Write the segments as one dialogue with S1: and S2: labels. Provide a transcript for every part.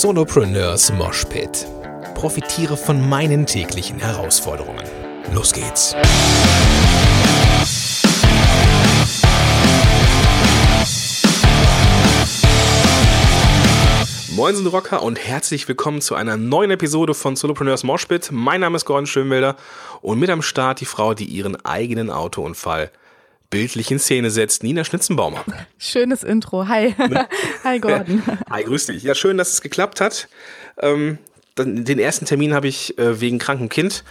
S1: Solopreneurs Moshpit. Profitiere von meinen täglichen Herausforderungen. Los geht's.
S2: Moinsen Rocker und herzlich willkommen zu einer neuen Episode von Solopreneurs Moshpit. Mein Name ist Gordon Schönwelder und mit am Start die Frau, die ihren eigenen Autounfall bildlich in Szene setzt, Nina Schnitzenbaumer.
S3: Schönes Intro. Hi. Hi, Gordon.
S2: Hi, grüß dich. Ja, schön, dass es geklappt hat. Ähm, den ersten Termin habe ich äh, wegen krankem Kind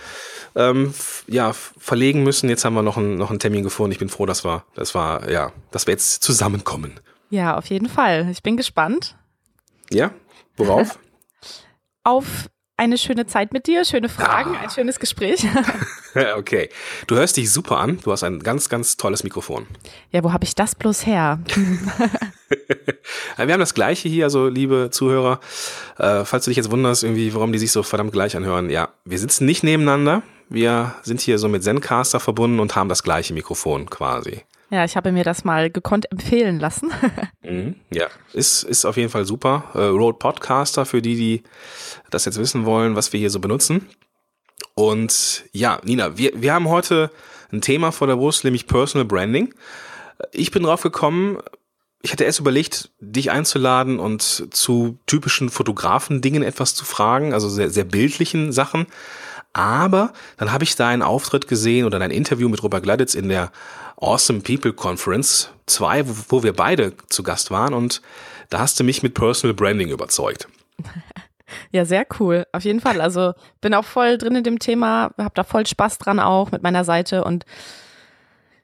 S2: ähm, ja, verlegen müssen. Jetzt haben wir noch, ein, noch einen Termin gefunden. Ich bin froh, dass wir, das war, ja, dass wir jetzt zusammenkommen.
S3: Ja, auf jeden Fall. Ich bin gespannt.
S2: Ja, worauf?
S3: Auf eine schöne Zeit mit dir, schöne Fragen, ah. ein schönes Gespräch.
S2: okay. Du hörst dich super an. Du hast ein ganz, ganz tolles Mikrofon.
S3: Ja, wo habe ich das bloß her?
S2: Wir haben das gleiche hier, also liebe Zuhörer. Äh, falls du dich jetzt wunderst, irgendwie, warum die sich so verdammt gleich anhören. Ja, wir sitzen nicht nebeneinander. Wir sind hier so mit Zencaster verbunden und haben das gleiche Mikrofon quasi.
S3: Ja, ich habe mir das mal gekonnt empfehlen lassen.
S2: mhm, ja, ist, ist auf jeden Fall super. Äh, Road Podcaster für die, die das jetzt wissen wollen, was wir hier so benutzen. Und ja, Nina, wir, wir haben heute ein Thema vor der Wurst, nämlich Personal Branding. Ich bin drauf gekommen, ich hatte erst überlegt, dich einzuladen und zu typischen Fotografen-Dingen etwas zu fragen, also sehr, sehr bildlichen Sachen. Aber dann habe ich da einen Auftritt gesehen oder ein Interview mit Robert Gladitz in der Awesome People Conference 2, wo, wo wir beide zu Gast waren und da hast du mich mit Personal Branding überzeugt.
S3: Ja, sehr cool. Auf jeden Fall. Also bin auch voll drin in dem Thema, habe da voll Spaß dran auch mit meiner Seite und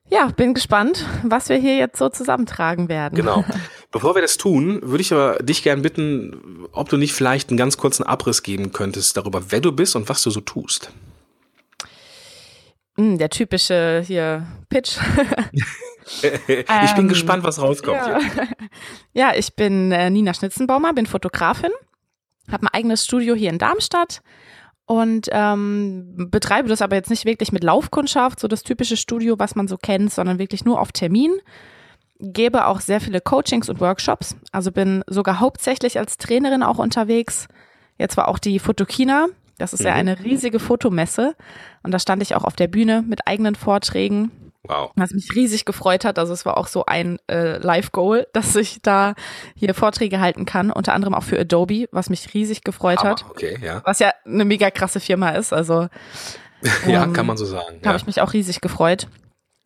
S3: ja, bin gespannt, was wir hier jetzt so zusammentragen werden.
S2: Genau. Bevor wir das tun, würde ich aber dich gern bitten, ob du nicht vielleicht einen ganz kurzen Abriss geben könntest darüber, wer du bist und was du so tust.
S3: Hm, der typische hier Pitch.
S2: ich bin ähm, gespannt, was rauskommt.
S3: Ja, ja ich bin äh, Nina Schnitzenbaumer, bin Fotografin, habe ein eigenes Studio hier in Darmstadt und ähm, betreibe das aber jetzt nicht wirklich mit Laufkundschaft, so das typische Studio, was man so kennt, sondern wirklich nur auf Termin. Gebe auch sehr viele Coachings und Workshops, also bin sogar hauptsächlich als Trainerin auch unterwegs. Jetzt war auch die Fotokina, das ist mhm. ja eine riesige Fotomesse. Und da stand ich auch auf der Bühne mit eigenen Vorträgen. Wow. Was mich riesig gefreut hat. Also es war auch so ein äh, Live-Goal, dass ich da hier Vorträge halten kann, unter anderem auch für Adobe, was mich riesig gefreut Hammer. hat.
S2: Okay, ja.
S3: Was ja eine mega krasse Firma ist. Also
S2: ja, ähm, kann man so sagen.
S3: Da habe ich mich auch riesig gefreut.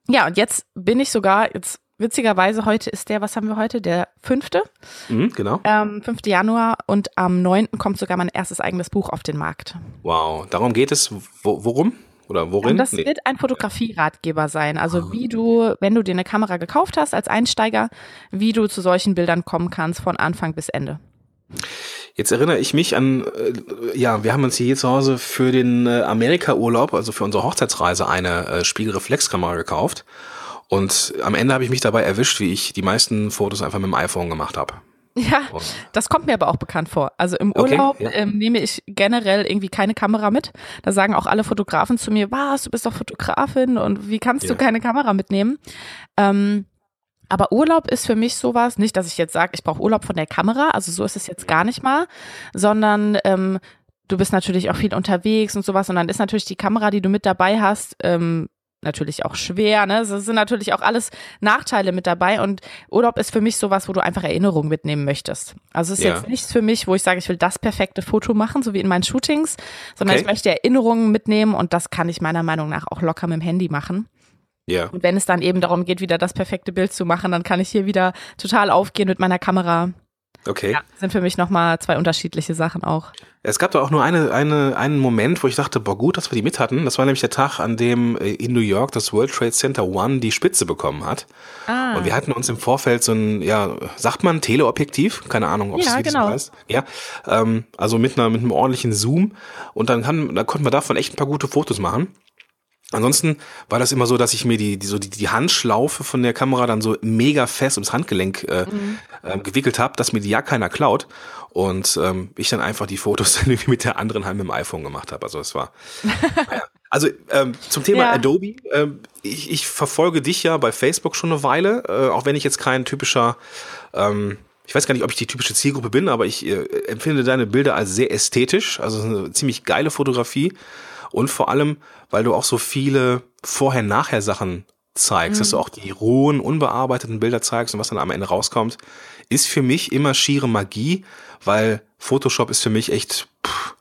S3: Ja, und jetzt bin ich sogar, jetzt witzigerweise heute ist der, was haben wir heute? Der fünfte.
S2: Mhm, genau.
S3: Ähm, 5. Januar und am 9. kommt sogar mein erstes eigenes Buch auf den Markt.
S2: Wow, darum geht es. Wo, worum? Oder worin?
S3: Das nee. wird ein Fotografieratgeber sein. Also oh. wie du, wenn du dir eine Kamera gekauft hast als Einsteiger, wie du zu solchen Bildern kommen kannst von Anfang bis Ende.
S2: Jetzt erinnere ich mich an, äh, ja, wir haben uns hier zu Hause für den äh, Amerika-Urlaub, also für unsere Hochzeitsreise, eine äh, Spiegelreflexkamera gekauft. Und am Ende habe ich mich dabei erwischt, wie ich die meisten Fotos einfach mit dem iPhone gemacht habe.
S3: Ja, das kommt mir aber auch bekannt vor. Also im Urlaub okay, ja. ähm, nehme ich generell irgendwie keine Kamera mit. Da sagen auch alle Fotografen zu mir, was, du bist doch Fotografin und wie kannst ja. du keine Kamera mitnehmen? Ähm, aber Urlaub ist für mich sowas, nicht, dass ich jetzt sage, ich brauche Urlaub von der Kamera, also so ist es jetzt gar nicht mal, sondern ähm, du bist natürlich auch viel unterwegs und sowas und dann ist natürlich die Kamera, die du mit dabei hast, ähm, natürlich auch schwer, ne? Es sind natürlich auch alles Nachteile mit dabei und Urlaub ist für mich sowas, wo du einfach Erinnerungen mitnehmen möchtest. Also es ist ja. jetzt nichts für mich, wo ich sage, ich will das perfekte Foto machen, so wie in meinen Shootings, sondern okay. ich möchte Erinnerungen mitnehmen und das kann ich meiner Meinung nach auch locker mit dem Handy machen. Ja. Und wenn es dann eben darum geht, wieder das perfekte Bild zu machen, dann kann ich hier wieder total aufgehen mit meiner Kamera
S2: Okay. Ja,
S3: sind für mich nochmal zwei unterschiedliche Sachen auch.
S2: Es gab da auch nur eine, eine, einen Moment, wo ich dachte, boah, gut, dass wir die mit hatten. Das war nämlich der Tag, an dem äh, in New York das World Trade Center One die Spitze bekommen hat. Ah. Und wir hatten uns im Vorfeld so ein, ja, sagt man Teleobjektiv? Keine Ahnung, ob es ja, genau. so heißt. Ja, ähm, also mit einer, mit einem ordentlichen Zoom. Und dann, kann, dann konnten wir davon echt ein paar gute Fotos machen. Ansonsten war das immer so, dass ich mir die, die so die, die Handschlaufe von der Kamera dann so mega fest ums Handgelenk äh, mhm. äh, gewickelt habe, dass mir die ja keiner klaut und ähm, ich dann einfach die Fotos dann irgendwie mit der anderen Hand mit dem iPhone gemacht habe. Also es war naja. Also ähm, zum Thema ja. Adobe, ähm, ich, ich verfolge dich ja bei Facebook schon eine Weile, äh, auch wenn ich jetzt kein typischer ähm, ich weiß gar nicht, ob ich die typische Zielgruppe bin, aber ich äh, empfinde deine Bilder als sehr ästhetisch, also eine ziemlich geile Fotografie und vor allem, weil du auch so viele Vorher-Nachher-Sachen zeigst, mhm. dass du auch die rohen, unbearbeiteten Bilder zeigst und was dann am Ende rauskommt, ist für mich immer schiere Magie, weil Photoshop ist für mich echt pff,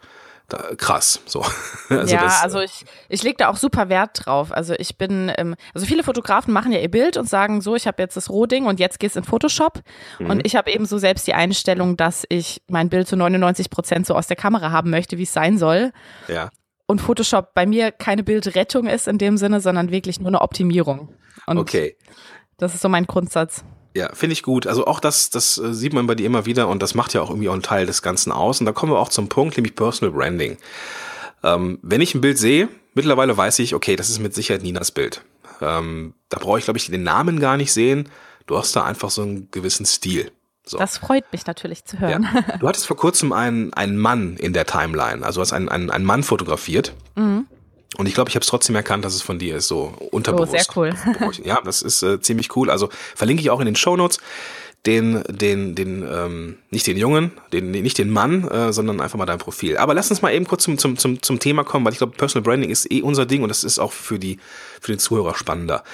S2: da, krass. So.
S3: Also ja, das, also ich, ich lege da auch super Wert drauf. Also ich bin, ähm, also viele Fotografen machen ja ihr Bild und sagen so, ich habe jetzt das Rohding und jetzt geht's in Photoshop. Mhm. Und ich habe eben so selbst die Einstellung, dass ich mein Bild zu 99 Prozent so aus der Kamera haben möchte, wie es sein soll.
S2: Ja.
S3: Und Photoshop bei mir keine Bildrettung ist in dem Sinne, sondern wirklich nur eine Optimierung. Und
S2: okay.
S3: Das ist so mein Grundsatz.
S2: Ja, finde ich gut. Also auch das, das äh, sieht man bei dir immer wieder und das macht ja auch irgendwie auch einen Teil des Ganzen aus. Und da kommen wir auch zum Punkt, nämlich Personal Branding. Ähm, wenn ich ein Bild sehe, mittlerweile weiß ich, okay, das ist mit Sicherheit Ninas Bild. Ähm, da brauche ich, glaube ich, den Namen gar nicht sehen. Du hast da einfach so einen gewissen Stil. So.
S3: Das freut mich natürlich zu hören.
S2: Ja. Du hattest vor kurzem einen, einen Mann in der Timeline, also hast einen, einen, einen Mann fotografiert. Mhm. Und ich glaube, ich habe es trotzdem erkannt, dass es von dir ist, so unterbewusst.
S3: Oh, sehr
S2: cool. ja, das ist äh, ziemlich cool. Also verlinke ich auch in den Show Notes den, den, den, ähm, nicht den Jungen, den, nicht den Mann, äh, sondern einfach mal dein Profil. Aber lass uns mal eben kurz zum, zum, zum, zum Thema kommen, weil ich glaube, Personal Branding ist eh unser Ding und das ist auch für die, für den Zuhörer spannender.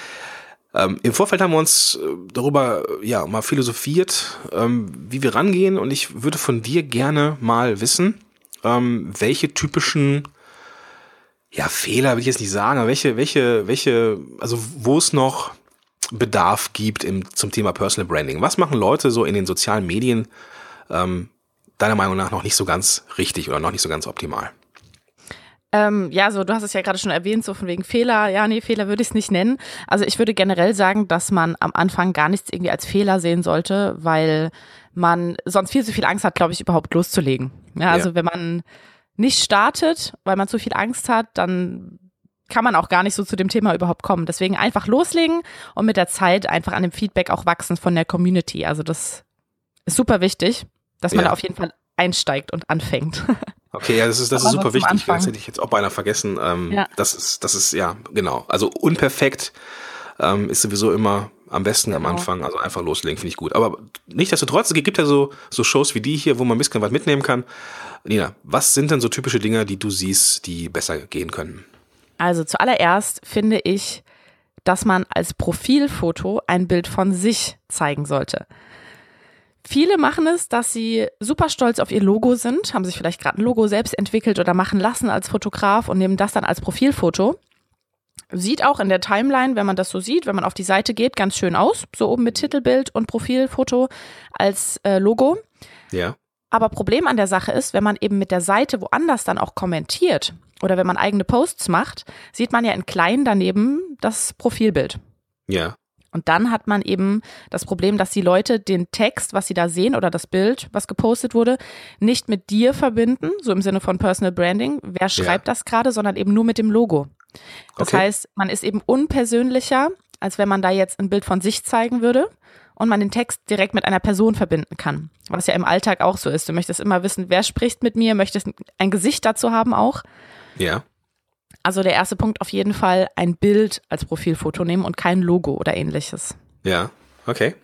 S2: Ähm, Im Vorfeld haben wir uns äh, darüber ja mal philosophiert, ähm, wie wir rangehen und ich würde von dir gerne mal wissen, ähm, welche typischen ja, Fehler will ich jetzt nicht sagen, aber welche, welche, welche, also wo es noch Bedarf gibt im, zum Thema Personal Branding. Was machen Leute so in den sozialen Medien ähm, deiner Meinung nach noch nicht so ganz richtig oder noch nicht so ganz optimal?
S3: Ähm, ja, so du hast es ja gerade schon erwähnt, so von wegen Fehler. Ja, nee, Fehler würde ich es nicht nennen. Also ich würde generell sagen, dass man am Anfang gar nichts irgendwie als Fehler sehen sollte, weil man sonst viel zu viel Angst hat, glaube ich, überhaupt loszulegen. Ja, also ja. wenn man nicht startet, weil man zu viel Angst hat, dann kann man auch gar nicht so zu dem Thema überhaupt kommen. Deswegen einfach loslegen und mit der Zeit einfach an dem Feedback auch wachsen von der Community. Also das ist super wichtig, dass man ja. da auf jeden Fall einsteigt und anfängt.
S2: Okay, ja, das ist, das ist super wichtig. Das hätte ich jetzt auch beinahe vergessen. Ähm, ja. Das ist, das ist, ja, genau. Also unperfekt ähm, ist sowieso immer am besten genau. am Anfang. Also einfach loslegen, finde ich gut. Aber nichtsdestotrotz, es gibt ja so, so Shows wie die hier, wo man ein bisschen was mitnehmen kann. Nina, was sind denn so typische Dinge, die du siehst, die besser gehen können?
S3: Also zuallererst finde ich, dass man als Profilfoto ein Bild von sich zeigen sollte. Viele machen es, dass sie super stolz auf ihr Logo sind, haben sich vielleicht gerade ein Logo selbst entwickelt oder machen lassen als Fotograf und nehmen das dann als Profilfoto. Sieht auch in der Timeline, wenn man das so sieht, wenn man auf die Seite geht, ganz schön aus. So oben mit Titelbild und Profilfoto als äh, Logo.
S2: Ja.
S3: Aber Problem an der Sache ist, wenn man eben mit der Seite woanders dann auch kommentiert oder wenn man eigene Posts macht, sieht man ja in klein daneben das Profilbild.
S2: Ja.
S3: Und dann hat man eben das Problem, dass die Leute den Text, was sie da sehen oder das Bild, was gepostet wurde, nicht mit dir verbinden, so im Sinne von Personal Branding. Wer schreibt ja. das gerade, sondern eben nur mit dem Logo. Das okay. heißt, man ist eben unpersönlicher, als wenn man da jetzt ein Bild von sich zeigen würde und man den Text direkt mit einer Person verbinden kann. Was ja im Alltag auch so ist. Du möchtest immer wissen, wer spricht mit mir, möchtest ein Gesicht dazu haben auch.
S2: Ja.
S3: Also der erste Punkt auf jeden Fall ein Bild als Profilfoto nehmen und kein Logo oder ähnliches.
S2: Ja, okay.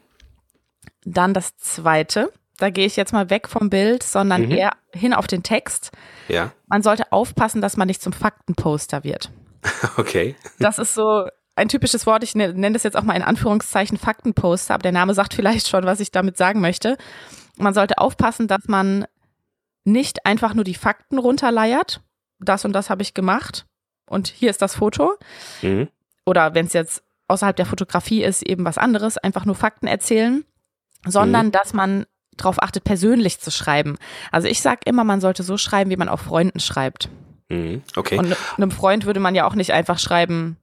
S3: Dann das zweite, da gehe ich jetzt mal weg vom Bild, sondern mhm. eher hin auf den Text.
S2: Ja.
S3: Man sollte aufpassen, dass man nicht zum Faktenposter wird.
S2: Okay.
S3: Das ist so ein typisches Wort, ich nenne das jetzt auch mal in Anführungszeichen Faktenposter, aber der Name sagt vielleicht schon, was ich damit sagen möchte. Man sollte aufpassen, dass man nicht einfach nur die Fakten runterleiert. Das und das habe ich gemacht und hier ist das Foto. Mhm. Oder wenn es jetzt außerhalb der Fotografie ist, eben was anderes, einfach nur Fakten erzählen, sondern mhm. dass man darauf achtet, persönlich zu schreiben. Also ich sage immer, man sollte so schreiben, wie man auch Freunden schreibt.
S2: Mhm. Okay.
S3: Und einem Freund würde man ja auch nicht einfach schreiben,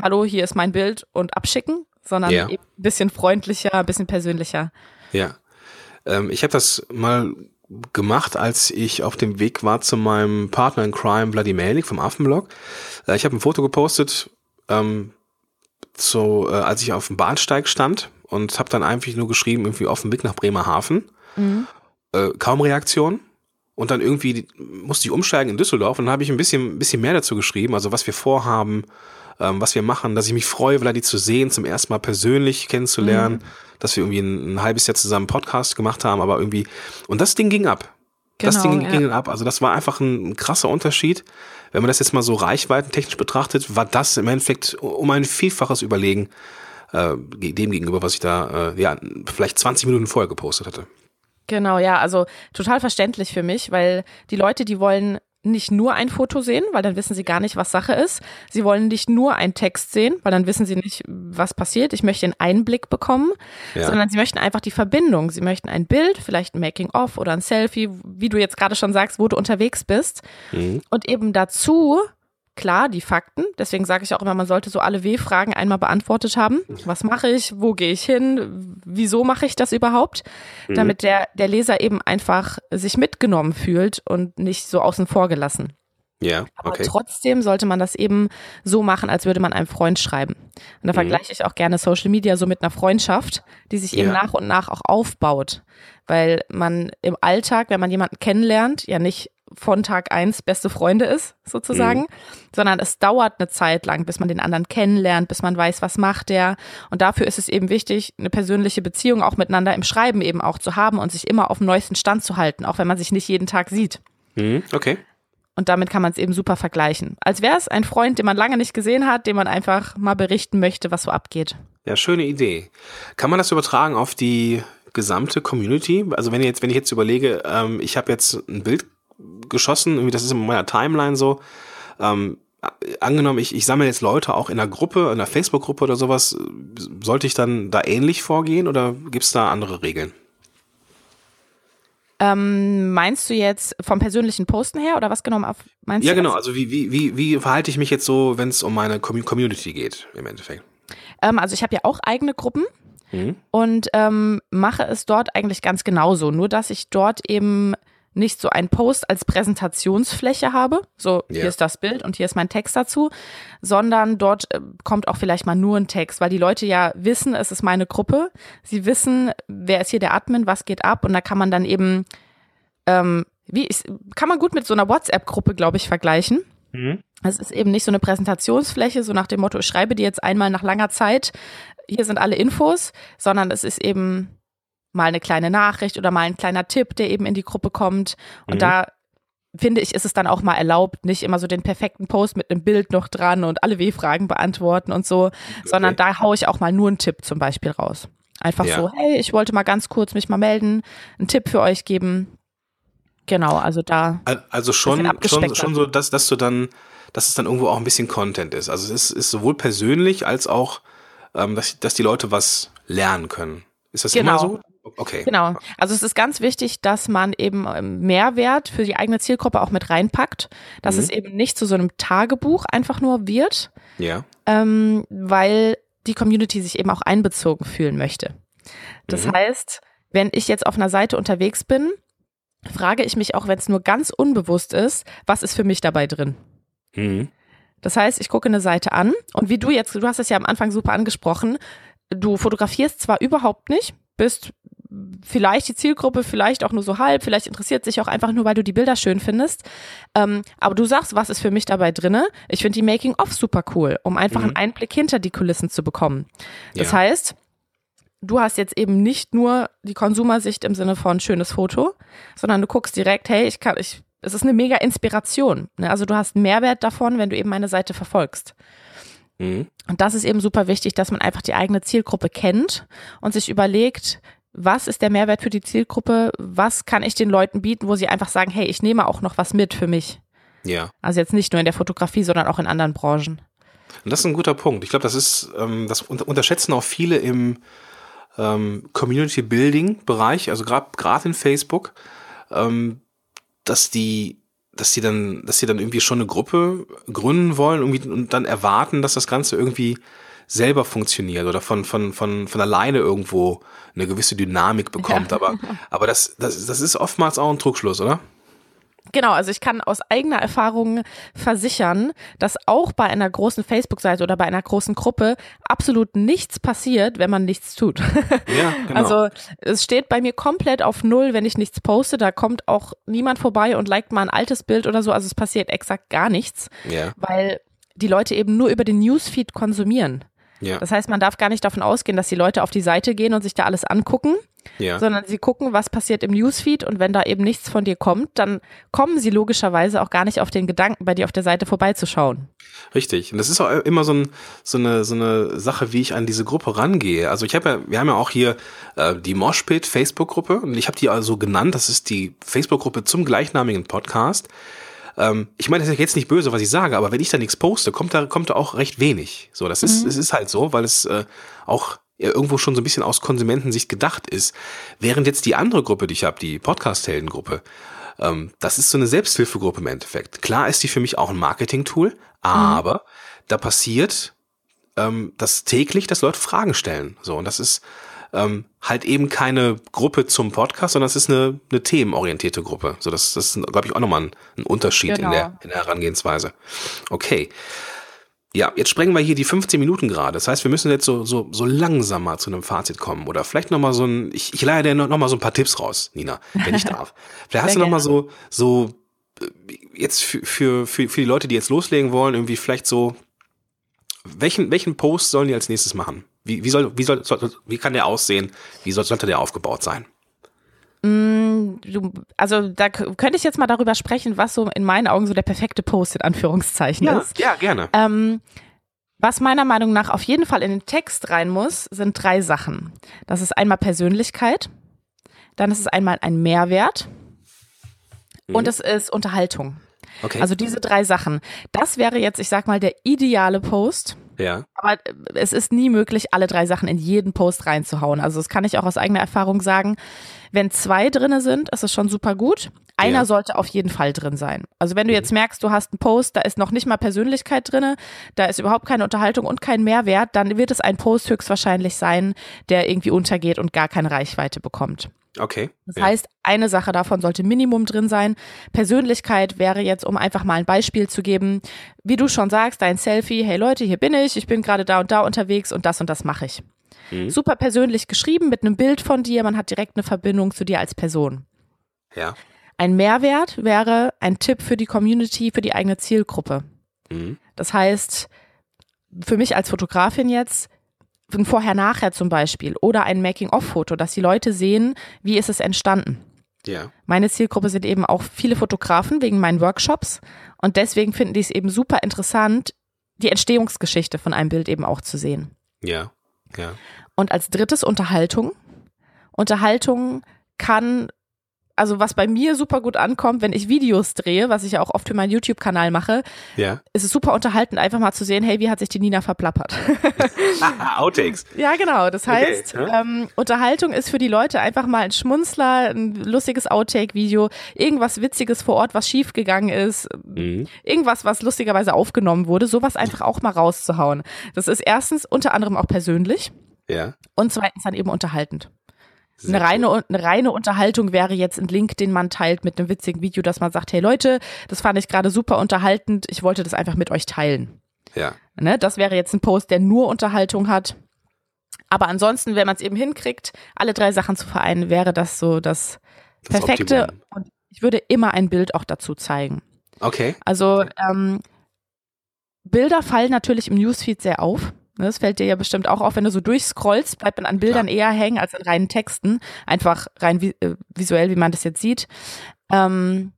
S3: hallo, hier ist mein Bild und abschicken, sondern ja. ein bisschen freundlicher, ein bisschen persönlicher.
S2: Ja. Ähm, ich habe das mal gemacht, als ich auf dem Weg war zu meinem Partner in Crime, Bloody Malik vom Affenblog. Äh, ich habe ein Foto gepostet, ähm, so, äh, als ich auf dem Bahnsteig stand und habe dann einfach nur geschrieben, irgendwie auf dem Weg nach Bremerhaven. Mhm. Äh, kaum Reaktion. Und dann irgendwie musste ich umsteigen in Düsseldorf und dann habe ich ein bisschen, ein bisschen mehr dazu geschrieben, also was wir vorhaben, ähm, was wir machen, dass ich mich freue, Vladi zu sehen, zum ersten Mal persönlich kennenzulernen, mhm. dass wir irgendwie ein, ein, halbes Jahr zusammen Podcast gemacht haben, aber irgendwie, und das Ding ging ab. Genau, das Ding ja. ging ab. Also das war einfach ein, ein krasser Unterschied. Wenn man das jetzt mal so reichweitentechnisch betrachtet, war das im Endeffekt um ein Vielfaches überlegen äh, dem gegenüber, was ich da äh, ja vielleicht 20 Minuten vorher gepostet hatte.
S3: Genau, ja, also total verständlich für mich, weil die Leute, die wollen nicht nur ein Foto sehen, weil dann wissen sie gar nicht, was Sache ist. Sie wollen nicht nur einen Text sehen, weil dann wissen sie nicht, was passiert. Ich möchte einen Einblick bekommen, ja. sondern sie möchten einfach die Verbindung. Sie möchten ein Bild, vielleicht ein Making-of oder ein Selfie, wie du jetzt gerade schon sagst, wo du unterwegs bist. Mhm. Und eben dazu klar die Fakten. Deswegen sage ich auch immer, man sollte so alle W-Fragen einmal beantwortet haben. Was mache ich? Wo gehe ich hin? Wieso mache ich das überhaupt? Mhm. Damit der, der Leser eben einfach sich mitgenommen fühlt und nicht so außen vor gelassen.
S2: Ja, okay.
S3: Aber trotzdem sollte man das eben so machen, als würde man einem Freund schreiben. Und da mhm. vergleiche ich auch gerne Social Media so mit einer Freundschaft, die sich eben ja. nach und nach auch aufbaut. Weil man im Alltag, wenn man jemanden kennenlernt, ja nicht von Tag eins beste Freunde ist, sozusagen, mhm. sondern es dauert eine Zeit lang, bis man den anderen kennenlernt, bis man weiß, was macht der. Und dafür ist es eben wichtig, eine persönliche Beziehung auch miteinander im Schreiben eben auch zu haben und sich immer auf dem neuesten Stand zu halten, auch wenn man sich nicht jeden Tag sieht.
S2: Mhm. Okay.
S3: Und damit kann man es eben super vergleichen. Als wäre es ein Freund, den man lange nicht gesehen hat, dem man einfach mal berichten möchte, was so abgeht.
S2: Ja, schöne Idee. Kann man das übertragen auf die gesamte Community? Also wenn ich jetzt, wenn ich jetzt überlege, ähm, ich habe jetzt ein Bild geschossen, irgendwie das ist in meiner Timeline so. Ähm, angenommen, ich, ich sammle jetzt Leute auch in einer Gruppe, in einer Facebook-Gruppe oder sowas, sollte ich dann da ähnlich vorgehen oder gibt es da andere Regeln?
S3: Ähm, meinst du jetzt vom persönlichen Posten her oder was genau meinst
S2: ja,
S3: du?
S2: Ja, genau. Also wie, wie, wie, wie verhalte ich mich jetzt so, wenn es um meine Community geht im Endeffekt?
S3: Ähm, also ich habe ja auch eigene Gruppen. Mhm. Und ähm, mache es dort eigentlich ganz genauso, nur dass ich dort eben nicht so ein Post als Präsentationsfläche habe, so ja. hier ist das Bild und hier ist mein Text dazu, sondern dort äh, kommt auch vielleicht mal nur ein Text, weil die Leute ja wissen, es ist meine Gruppe, sie wissen, wer ist hier der Admin, was geht ab und da kann man dann eben, ähm, wie ist, kann man gut mit so einer WhatsApp-Gruppe, glaube ich, vergleichen. Mhm. Es ist eben nicht so eine Präsentationsfläche, so nach dem Motto, ich schreibe dir jetzt einmal nach langer Zeit, hier sind alle Infos, sondern es ist eben mal eine kleine Nachricht oder mal ein kleiner Tipp, der eben in die Gruppe kommt. Und mhm. da finde ich, ist es dann auch mal erlaubt, nicht immer so den perfekten Post mit einem Bild noch dran und alle W-Fragen beantworten und so, okay. sondern da haue ich auch mal nur einen Tipp zum Beispiel raus. Einfach ja. so, hey, ich wollte mal ganz kurz mich mal melden, einen Tipp für euch geben. Genau, also da.
S2: Also schon, schon, schon so, dass, dass du dann, dass es dann irgendwo auch ein bisschen Content ist. Also es ist, ist sowohl persönlich als auch, ähm, dass, dass die Leute was lernen können. Ist das genau. immer so? Okay.
S3: Genau. Also es ist ganz wichtig, dass man eben ähm, Mehrwert für die eigene Zielgruppe auch mit reinpackt, dass mhm. es eben nicht zu so einem Tagebuch einfach nur wird,
S2: ja.
S3: ähm, weil die Community sich eben auch einbezogen fühlen möchte. Das mhm. heißt, wenn ich jetzt auf einer Seite unterwegs bin, frage ich mich auch, wenn es nur ganz unbewusst ist, was ist für mich dabei drin? Mhm. Das heißt, ich gucke eine Seite an und wie du jetzt, du hast es ja am Anfang super angesprochen, du fotografierst zwar überhaupt nicht, bist vielleicht die Zielgruppe, vielleicht auch nur so halb, vielleicht interessiert sich auch einfach nur, weil du die Bilder schön findest. Ähm, aber du sagst, was ist für mich dabei drinne? Ich finde die Making-of super cool, um einfach mhm. einen Einblick hinter die Kulissen zu bekommen. Das ja. heißt, du hast jetzt eben nicht nur die Konsumersicht im Sinne von schönes Foto, sondern du guckst direkt, hey, ich kann, ich, es ist eine mega Inspiration. Ne? Also du hast einen Mehrwert davon, wenn du eben meine Seite verfolgst. Mhm. Und das ist eben super wichtig, dass man einfach die eigene Zielgruppe kennt und sich überlegt, was ist der Mehrwert für die Zielgruppe? Was kann ich den Leuten bieten, wo sie einfach sagen, hey, ich nehme auch noch was mit für mich?
S2: Ja.
S3: Also jetzt nicht nur in der Fotografie, sondern auch in anderen Branchen.
S2: Und das ist ein guter Punkt. Ich glaube, das ist, ähm, das unterschätzen auch viele im ähm, Community Building Bereich, also gerade in Facebook, ähm, dass die dass sie dann, dass sie dann irgendwie schon eine Gruppe gründen wollen irgendwie, und dann erwarten, dass das Ganze irgendwie selber funktioniert oder von, von, von, von alleine irgendwo eine gewisse Dynamik bekommt. Ja. Aber, aber das, das, das ist oftmals auch ein Trugschluss, oder?
S3: Genau, also ich kann aus eigener Erfahrung versichern, dass auch bei einer großen Facebook-Seite oder bei einer großen Gruppe absolut nichts passiert, wenn man nichts tut.
S2: Ja, genau.
S3: Also es steht bei mir komplett auf Null, wenn ich nichts poste. Da kommt auch niemand vorbei und liked mal ein altes Bild oder so. Also es passiert exakt gar nichts,
S2: ja.
S3: weil die Leute eben nur über den Newsfeed konsumieren. Ja. Das heißt, man darf gar nicht davon ausgehen, dass die Leute auf die Seite gehen und sich da alles angucken, ja. sondern sie gucken, was passiert im Newsfeed und wenn da eben nichts von dir kommt, dann kommen sie logischerweise auch gar nicht auf den Gedanken, bei dir auf der Seite vorbeizuschauen.
S2: Richtig. Und das ist auch immer so, ein, so, eine, so eine Sache, wie ich an diese Gruppe rangehe. Also ich habe ja, wir haben ja auch hier äh, die Moshpit Facebook-Gruppe und ich habe die also genannt, das ist die Facebook-Gruppe zum gleichnamigen Podcast. Ähm, ich meine, das ist jetzt nicht böse, was ich sage, aber wenn ich da nichts poste, kommt da, kommt da auch recht wenig. So, das ist, mhm. es ist halt so, weil es äh, auch irgendwo schon so ein bisschen aus Konsumentensicht gedacht ist. Während jetzt die andere Gruppe, die ich habe, die Podcast-Helden-Gruppe, ähm, das ist so eine Selbsthilfegruppe im Endeffekt. Klar ist die für mich auch ein Marketing-Tool, mhm. aber mhm. da passiert ähm, das täglich, dass Leute Fragen stellen. So, und das ist ähm, halt eben keine Gruppe zum Podcast, sondern es ist eine, eine themenorientierte Gruppe. So, das, das ist, glaube ich, auch nochmal ein, ein Unterschied genau. in, der, in der Herangehensweise. Okay. Ja, jetzt sprengen wir hier die 15 Minuten gerade. Das heißt, wir müssen jetzt so, so, so langsam mal zu einem Fazit kommen. Oder vielleicht nochmal so ein, ich, ich leihe dir nochmal so ein paar Tipps raus, Nina, wenn ich darf. Vielleicht hast du nochmal so, so, äh, jetzt für, für, für, für die Leute, die jetzt loslegen wollen, irgendwie vielleicht so, welchen, welchen Post sollen die als nächstes machen? Wie, wie, soll, wie, soll, soll, wie kann der aussehen? Wie soll, sollte der aufgebaut sein?
S3: Mm, also da könnte ich jetzt mal darüber sprechen, was so in meinen Augen so der perfekte Post in Anführungszeichen
S2: ja,
S3: ist.
S2: Ja, gerne.
S3: Ähm, was meiner Meinung nach auf jeden Fall in den Text rein muss, sind drei Sachen. Das ist einmal Persönlichkeit, dann ist es einmal ein Mehrwert mhm. und es ist Unterhaltung. Okay. Also diese drei Sachen. Das wäre jetzt, ich sag mal, der ideale Post.
S2: Ja.
S3: Aber es ist nie möglich, alle drei Sachen in jeden Post reinzuhauen. Also das kann ich auch aus eigener Erfahrung sagen. Wenn zwei drinne sind, ist es schon super gut. Einer ja. sollte auf jeden Fall drin sein. Also wenn du jetzt mhm. merkst, du hast einen Post, da ist noch nicht mal Persönlichkeit drinne, da ist überhaupt keine Unterhaltung und kein Mehrwert, dann wird es ein Post höchstwahrscheinlich sein, der irgendwie untergeht und gar keine Reichweite bekommt.
S2: Okay.
S3: Das ja. heißt, eine Sache davon sollte Minimum drin sein. Persönlichkeit wäre jetzt, um einfach mal ein Beispiel zu geben, wie du schon sagst, dein Selfie, hey Leute, hier bin ich, ich bin gerade da und da unterwegs und das und das mache ich. Mhm. Super persönlich geschrieben mit einem Bild von dir, man hat direkt eine Verbindung zu dir als Person.
S2: Ja.
S3: Ein Mehrwert wäre ein Tipp für die Community, für die eigene Zielgruppe. Mhm. Das heißt, für mich als Fotografin jetzt, ein Vorher-Nachher zum Beispiel oder ein Making-of-Foto, dass die Leute sehen, wie ist es entstanden.
S2: Ja.
S3: Meine Zielgruppe sind eben auch viele Fotografen wegen meinen Workshops und deswegen finden die es eben super interessant, die Entstehungsgeschichte von einem Bild eben auch zu sehen.
S2: Ja, ja.
S3: Und als drittes Unterhaltung. Unterhaltung kann also was bei mir super gut ankommt, wenn ich Videos drehe, was ich ja auch oft für meinen YouTube-Kanal mache,
S2: ja.
S3: ist es super unterhaltend, einfach mal zu sehen, hey, wie hat sich die Nina verplappert?
S2: Outtakes.
S3: Ja, genau. Das heißt, okay. ähm, Unterhaltung ist für die Leute einfach mal ein Schmunzler, ein lustiges Outtake-Video, irgendwas Witziges vor Ort, was schiefgegangen ist, mhm. irgendwas, was lustigerweise aufgenommen wurde, sowas einfach auch mal rauszuhauen. Das ist erstens unter anderem auch persönlich.
S2: Ja.
S3: Und zweitens dann eben unterhaltend. Eine reine, eine reine Unterhaltung wäre jetzt ein Link, den man teilt mit einem witzigen Video, dass man sagt, hey Leute, das fand ich gerade super unterhaltend, ich wollte das einfach mit euch teilen.
S2: Ja.
S3: Ne, das wäre jetzt ein Post, der nur Unterhaltung hat. Aber ansonsten, wenn man es eben hinkriegt, alle drei Sachen zu vereinen, wäre das so das, das Perfekte. Optimum. Und ich würde immer ein Bild auch dazu zeigen.
S2: Okay.
S3: Also ähm, Bilder fallen natürlich im Newsfeed sehr auf. Ne, das fällt dir ja bestimmt auch auf, wenn du so durchscrollst, bleibt man an Bildern Klar. eher hängen als an reinen Texten. Einfach rein äh, visuell, wie man das jetzt sieht. Ähm,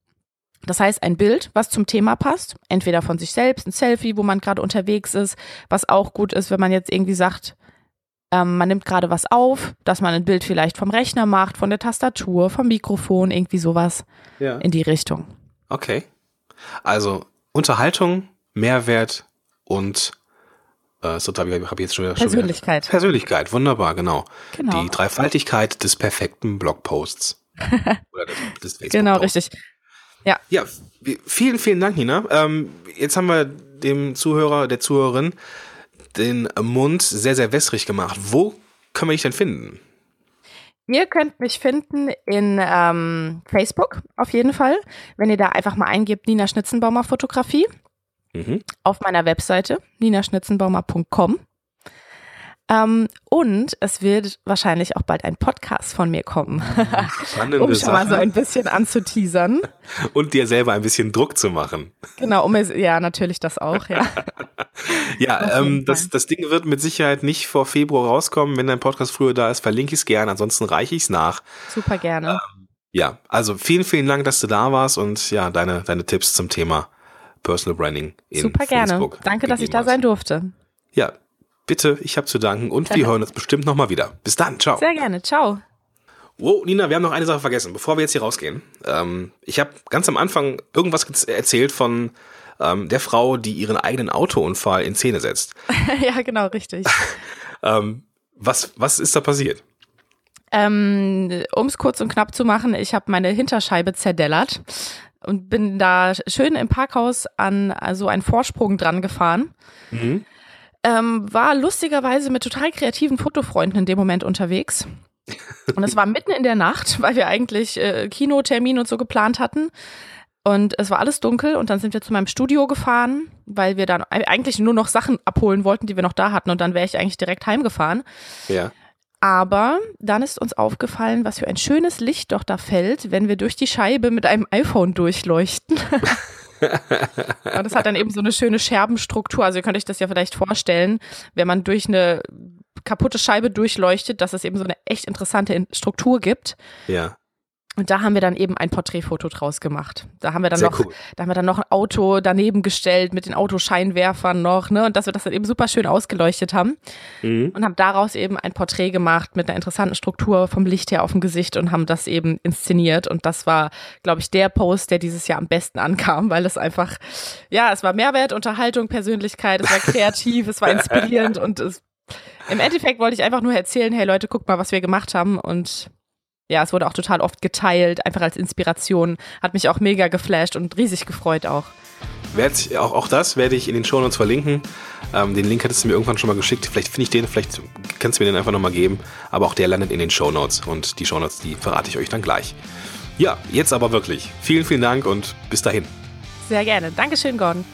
S3: das heißt, ein Bild, was zum Thema passt, entweder von sich selbst, ein Selfie, wo man gerade unterwegs ist, was auch gut ist, wenn man jetzt irgendwie sagt, ähm, man nimmt gerade was auf, dass man ein Bild vielleicht vom Rechner macht, von der Tastatur, vom Mikrofon, irgendwie sowas ja. in die Richtung.
S2: Okay. Also Unterhaltung, Mehrwert und äh, so habe ich, hab jetzt schon,
S3: Persönlichkeit.
S2: Schon Persönlichkeit, wunderbar, genau. genau. Die Dreifaltigkeit des perfekten Blogposts.
S3: Oder des, des Genau, richtig. Ja.
S2: Ja, vielen, vielen Dank, Nina. Ähm, jetzt haben wir dem Zuhörer, der Zuhörerin den Mund sehr, sehr wässrig gemacht. Wo können wir dich denn finden?
S3: Ihr könnt mich finden in ähm, Facebook auf jeden Fall, wenn ihr da einfach mal eingebt Nina Schnitzenbaumer Fotografie mhm. auf meiner Webseite ninaschnitzenbaumer.com. Ähm, und es wird wahrscheinlich auch bald ein Podcast von mir kommen. Um schon mal so ein bisschen anzuteasern.
S2: Und dir selber ein bisschen Druck zu machen.
S3: Genau, um ja, natürlich das auch, ja.
S2: ja, ähm, das, das Ding wird mit Sicherheit nicht vor Februar rauskommen. Wenn dein Podcast früher da ist, verlinke ich es gerne, ansonsten reiche ich es nach.
S3: Super gerne.
S2: Ähm, ja, also vielen, vielen Dank, dass du da warst und ja, deine, deine Tipps zum Thema Personal Branding in
S3: Super
S2: gerne.
S3: Danke, dass ich da sein durfte.
S2: Ja, bitte, ich habe zu danken und wir hören uns bestimmt nochmal wieder. Bis dann, ciao.
S3: Sehr gerne, ciao.
S2: Wow, Nina, wir haben noch eine Sache vergessen, bevor wir jetzt hier rausgehen. Ähm, ich habe ganz am Anfang irgendwas erzählt von ähm, der Frau, die ihren eigenen Autounfall in Szene setzt.
S3: ja, genau, richtig.
S2: ähm, was, was ist da passiert?
S3: Ähm, um es kurz und knapp zu machen, ich habe meine Hinterscheibe zerdellert und bin da schön im Parkhaus an so einen Vorsprung dran gefahren. Mhm. Ähm, war lustigerweise mit total kreativen Fotofreunden in dem Moment unterwegs. Und es war mitten in der Nacht, weil wir eigentlich äh, Kinotermin und so geplant hatten. Und es war alles dunkel und dann sind wir zu meinem Studio gefahren, weil wir dann eigentlich nur noch Sachen abholen wollten, die wir noch da hatten und dann wäre ich eigentlich direkt heimgefahren.
S2: Ja.
S3: Aber dann ist uns aufgefallen, was für ein schönes Licht doch da fällt, wenn wir durch die Scheibe mit einem iPhone durchleuchten. und das hat dann eben so eine schöne Scherbenstruktur. Also ihr könnt euch das ja vielleicht vorstellen, wenn man durch eine kaputte Scheibe durchleuchtet, dass es eben so eine echt interessante Struktur gibt.
S2: Ja.
S3: Und da haben wir dann eben ein Porträtfoto draus gemacht. Da haben wir dann Sehr noch, cool. da haben wir dann noch ein Auto daneben gestellt mit den Autoscheinwerfern noch, ne? Und dass wir das dann eben super schön ausgeleuchtet haben. Mhm. Und haben daraus eben ein Porträt gemacht mit einer interessanten Struktur vom Licht her auf dem Gesicht und haben das eben inszeniert. Und das war, glaube ich, der Post, der dieses Jahr am besten ankam, weil es einfach, ja, es war Mehrwert, Unterhaltung, Persönlichkeit, es war kreativ, es war inspirierend und es, im Endeffekt wollte ich einfach nur erzählen, hey Leute, guckt mal, was wir gemacht haben und ja, es wurde auch total oft geteilt, einfach als Inspiration. Hat mich auch mega geflasht und riesig gefreut auch.
S2: Werd, auch, auch das werde ich in den Shownotes verlinken. Ähm, den Link hattest du mir irgendwann schon mal geschickt. Vielleicht finde ich den, vielleicht kannst du mir den einfach nochmal geben. Aber auch der landet in den Shownotes und die Shownotes, die verrate ich euch dann gleich. Ja, jetzt aber wirklich. Vielen, vielen Dank und bis dahin.
S3: Sehr gerne. Dankeschön, Gordon.